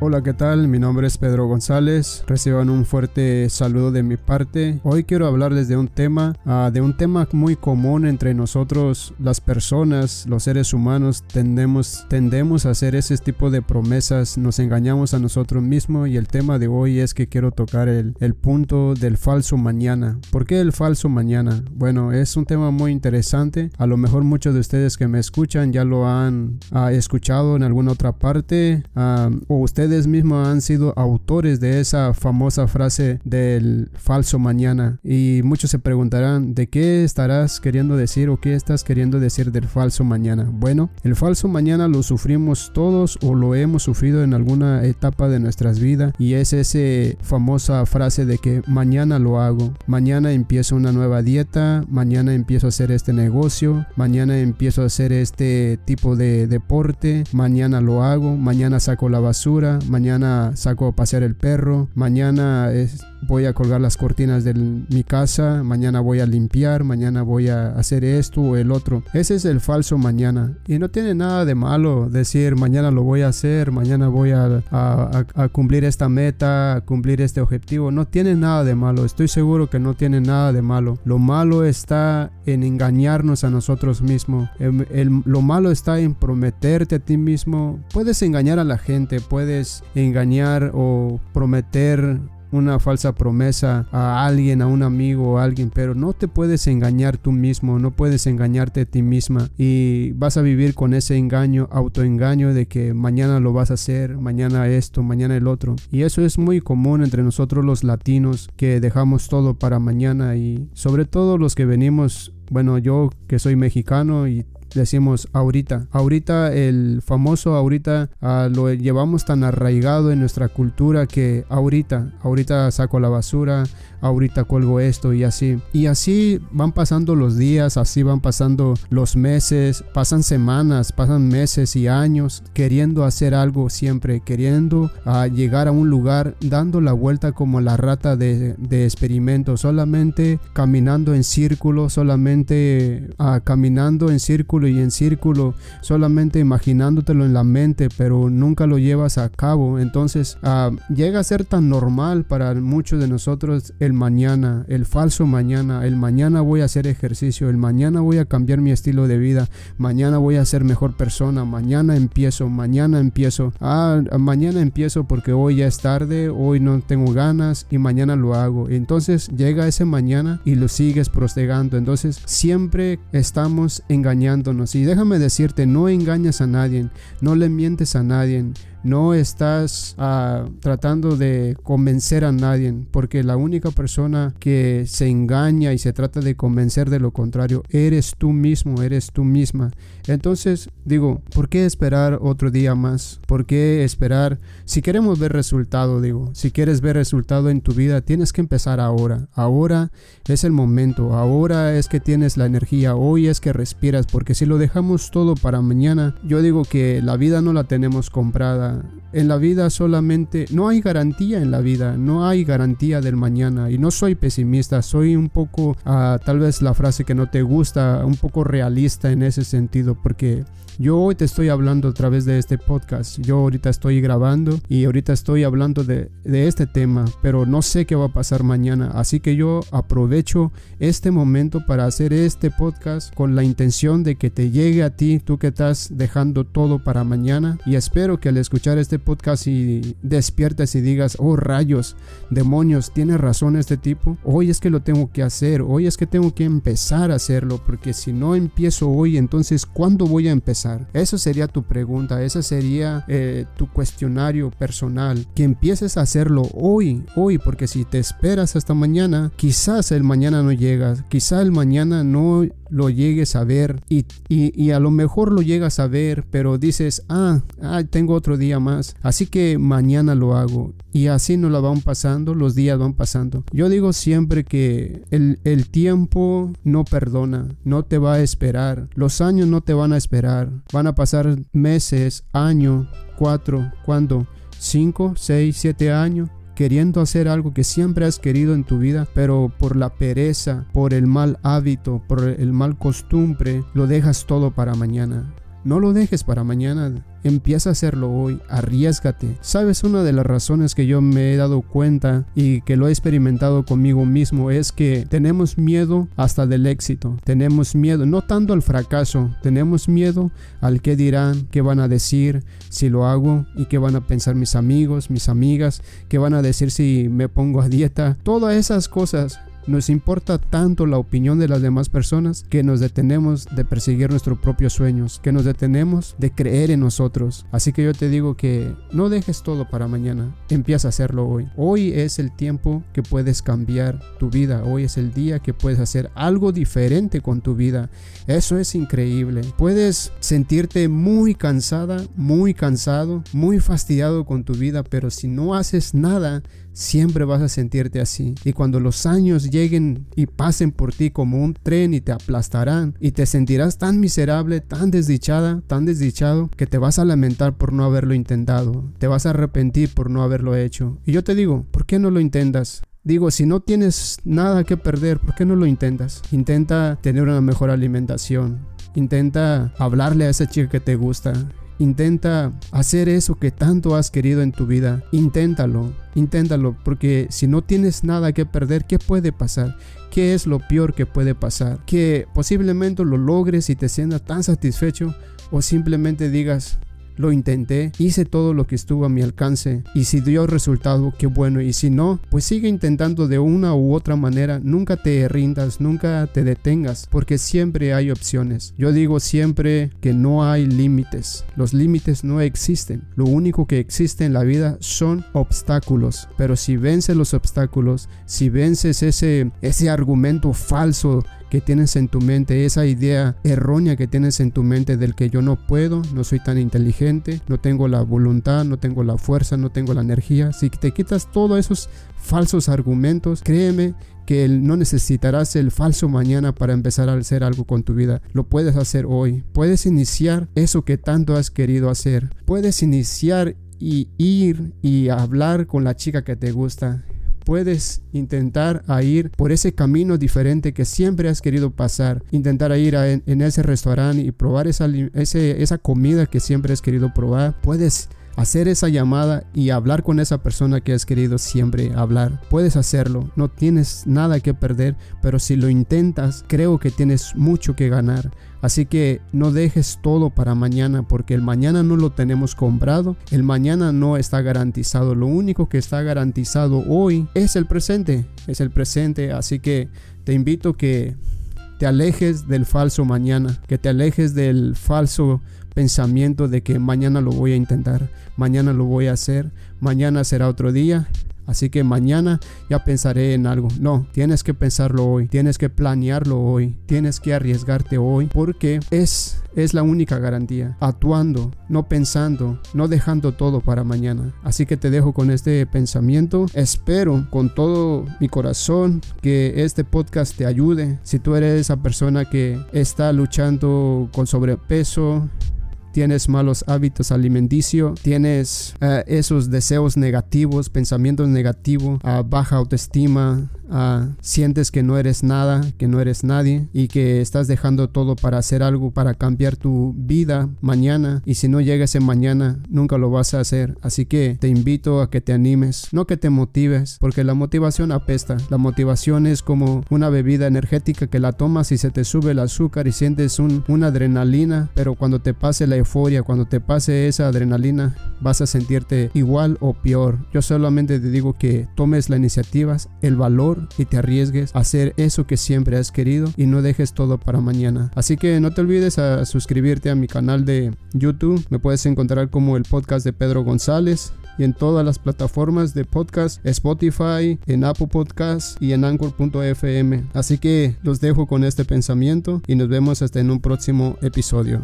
Hola, ¿qué tal? Mi nombre es Pedro González. Reciban un fuerte saludo de mi parte. Hoy quiero hablarles de un tema, uh, de un tema muy común entre nosotros, las personas, los seres humanos. Tendemos, tendemos a hacer ese tipo de promesas, nos engañamos a nosotros mismos y el tema de hoy es que quiero tocar el, el punto del falso mañana. ¿Por qué el falso mañana? Bueno, es un tema muy interesante. A lo mejor muchos de ustedes que me escuchan ya lo han uh, escuchado en alguna otra parte uh, o ustedes ustedes mismos han sido autores de esa famosa frase del falso mañana y muchos se preguntarán de qué estarás queriendo decir o qué estás queriendo decir del falso mañana. Bueno, el falso mañana lo sufrimos todos o lo hemos sufrido en alguna etapa de nuestras vidas y es esa famosa frase de que mañana lo hago, mañana empiezo una nueva dieta, mañana empiezo a hacer este negocio, mañana empiezo a hacer este tipo de deporte, mañana lo hago, mañana saco la basura, mañana saco a pasear el perro, mañana es, voy a colgar las cortinas de mi casa, mañana voy a limpiar, mañana voy a hacer esto o el otro. Ese es el falso mañana. Y no tiene nada de malo decir mañana lo voy a hacer, mañana voy a, a, cumplir esta meta, cumplir este objetivo. No tiene nada de malo. Estoy seguro que no tiene nada de malo. Lo malo está en engañarnos a nosotros mismos. El, lo malo está en prometerte a ti mismo. Puedes engañar a la gente, puedes engañar o prometer una falsa promesa a alguien, a un amigo o a alguien, pero no te puedes engañar tú mismo, no puedes engañarte a ti misma y vas a vivir con ese engaño, autoengaño de que mañana lo vas a hacer, mañana esto, mañana el otro. Y eso es muy común entre nosotros los latinos que dejamos todo para mañana y sobre todo los que venimos bueno, yo que soy mexicano y decimos ahorita. Ahorita el famoso ahorita uh, lo llevamos tan arraigado en nuestra cultura que ahorita, ahorita saco la basura, ahorita cuelgo esto y así. Y así van pasando los días, así van pasando los meses, pasan semanas, pasan meses y años queriendo hacer algo siempre, queriendo uh, llegar a un lugar, dando la vuelta como la rata de, de experimento, solamente caminando en círculo, solamente uh, caminando en círculo y en círculo, solamente imaginándotelo en la mente, pero nunca lo llevas a cabo. Entonces llega a ser tan normal para muchos de nosotros el mañana, el falso mañana, el mañana voy a hacer ejercicio, el mañana voy a cambiar mi estilo de vida, mañana voy a ser mejor persona, mañana empiezo, mañana empiezo, ah, mañana empiezo porque hoy ya es tarde, hoy no tengo ganas y mañana lo hago. Entonces llega ese mañana y lo sigues prostegando. Entonces siempre estamos y déjame decirte, no engañas a nadie, no le mientes a nadie, no estás uh, tratando de convencer a nadie, porque la única persona que se engaña y se trata de convencer de lo contrario, eres tú mismo, eres tú misma. Entonces digo, ¿por qué esperar otro día más? ¿Por qué esperar? Si queremos ver resultado, digo, si quieres ver resultado en tu vida, tienes que empezar ahora. Ahora es el momento, ahora es que tienes la energía, hoy es que respiras, porque si lo dejamos todo para mañana, yo digo que la vida no la tenemos comprada kita en la vida solamente no hay garantía en la vida, no hay garantía del mañana y no soy pesimista, soy un poco, uh, tal vez la frase que no te gusta, un poco realista en ese sentido porque yo hoy te estoy hablando a través de este podcast. Yo ahorita estoy grabando y ahorita estoy hablando de, de, este tema, pero no sé qué va a pasar mañana. Así que yo aprovecho este momento para hacer este podcast con la intención de que te llegue a ti, tú que estás dejando todo para mañana. Y espero que al escuchar este podcast y despiertes y digas, oh rayos, demonios, tiene razón este tipo. Hoy es que lo tengo que hacer, hoy es que tengo que empezar a hacerlo, porque si no empiezo hoy, entonces ¿cuándo voy a empezar? Eso sería tu pregunta, ese sería eh, tu cuestionario personal. Que empieces a hacerlo hoy, hoy, porque si te esperas hasta mañana, quizás el mañana no llega, quizás el mañana no lo llegues a ver y, y, y, a lo mejor lo llegas a ver, pero dices, ah, ah, tengo otro día más, así que mañana lo hago. Y así nos la van pasando, los días van pasando. Yo digo siempre que el, el tiempo no perdona, no te va a esperar, los años no te van a esperar, van a pasar meses, años, cuatro, ¿cuándo? cinco, seis, siete años queriendo hacer algo que siempre has querido en tu vida, pero por la pereza, por el mal hábito, por el mal costumbre, lo dejas todo para mañana. No lo dejes para mañana. Empieza a hacerlo hoy, arriesgate. Sabes, una de las razones que yo me he dado cuenta y que lo he experimentado conmigo mismo es que tenemos miedo hasta del éxito. Tenemos miedo, no tanto al fracaso, tenemos miedo al que dirán, qué van a decir si lo hago y qué van a pensar mis amigos, mis amigas, qué van a decir si me pongo a dieta. Todas esas cosas nos importa tanto la opinión de las demás personas que nos detenemos de perseguir nuestros propios sueños, que nos detenemos de creer en nosotros. Así que yo te digo que no dejes todo para mañana, empieza a hacerlo hoy. Hoy es el tiempo que puedes cambiar tu vida, hoy es el día que puedes hacer algo diferente con tu vida. Eso es increíble. Puedes sentirte muy cansada, muy cansado, muy fastidiado con tu vida, pero si no haces nada, siempre vas a sentirte así. Y cuando los años lleguen y pasen por ti como un tren y te aplastarán y te sentirás tan miserable, tan desdichada, tan desdichado, que te vas a lamentar por no haberlo intentado. Te vas a arrepentir por no haberlo hecho. Y yo te digo, ¿por qué no lo intentas? Digo, si no tienes nada que perder, ¿por qué no lo intentas? Intenta tener una mejor alimentación. Intenta hablarle a esa chica que te gusta. Intenta hacer eso que tanto has querido en tu vida. Inténtalo, inténtalo, porque si no tienes nada que perder, ¿qué puede pasar? ¿Qué es lo peor que puede pasar? Que posiblemente lo logres y te sientas tan satisfecho o simplemente digas, lo intenté, hice todo lo que estuvo a mi alcance y si dio resultado, qué bueno. Y si no, pues sigue intentando de una u otra manera. Nunca te rindas, nunca te detengas, porque siempre hay opciones. Yo digo siempre que no hay límites. Los límites no existen. Lo único que existe en la vida son obstáculos. Pero si vences los obstáculos, si vences ese, ese argumento falso que tienes en tu mente, esa idea errónea que tienes en tu mente del que yo no puedo, no soy tan inteligente, no tengo la voluntad, no tengo la fuerza, no tengo la energía. Si te quitas todos esos falsos argumentos, créeme que no necesitarás el falso mañana para empezar a hacer algo con tu vida. Lo puedes hacer hoy. Puedes iniciar eso que tanto has querido hacer. Puedes iniciar y ir y hablar con la chica que te gusta puedes intentar ir por ese camino diferente que siempre has querido pasar. Intentar ir en, ese restaurante y probar esa, esa comida que siempre has querido probar. Puedes hacer esa llamada y hablar con esa persona que has querido siempre hablar. Puedes hacerlo, no tienes nada que perder, pero si lo intentas, creo que tienes mucho que ganar. Así que no dejes todo para mañana porque el mañana no lo tenemos comprado, el mañana no está garantizado, lo único que está garantizado hoy es el presente, es el presente, así que te invito que te alejes del falso mañana, que te alejes del falso pensamiento de que mañana lo voy a intentar, mañana lo voy a hacer, mañana será otro día. Así que mañana ya pensaré en algo. No, tienes que pensarlo hoy, tienes que planearlo hoy, tienes que arriesgarte hoy porque es es la única garantía. Actuando, no pensando, no dejando todo para mañana. Así que te dejo con este pensamiento. Espero con todo mi corazón que este podcast te ayude. Si tú eres esa persona que está luchando con sobrepeso, tienes malos hábitos alimenticios, tienes eh, esos deseos negativos, pensamientos negativos, baja autoestima, sientes que no eres nada, que no eres nadie y que estás dejando todo para hacer algo, para cambiar tu vida mañana y si no llegas en mañana nunca lo vas a hacer. Así que te invito a que te animes, no que te motives, porque la motivación apesta. La motivación es como una bebida energética que la tomas y se te sube el azúcar y sientes un, una adrenalina, pero cuando te pase la euforia, cuando te pase esa adrenalina, vas a sentirte igual o peor. Yo solamente te digo que tomes la iniciativa, el valor y te arriesgues a hacer eso que siempre has querido y no dejes todo para mañana. Así que no te olvides a suscribirte a mi canal de YouTube. Me puedes encontrar como el podcast de Pedro González y en todas las plataformas de podcast, Spotify, en Apple Podcast y en Anchor.fm. Así que los dejo con este pensamiento y nos vemos hasta en un próximo episodio.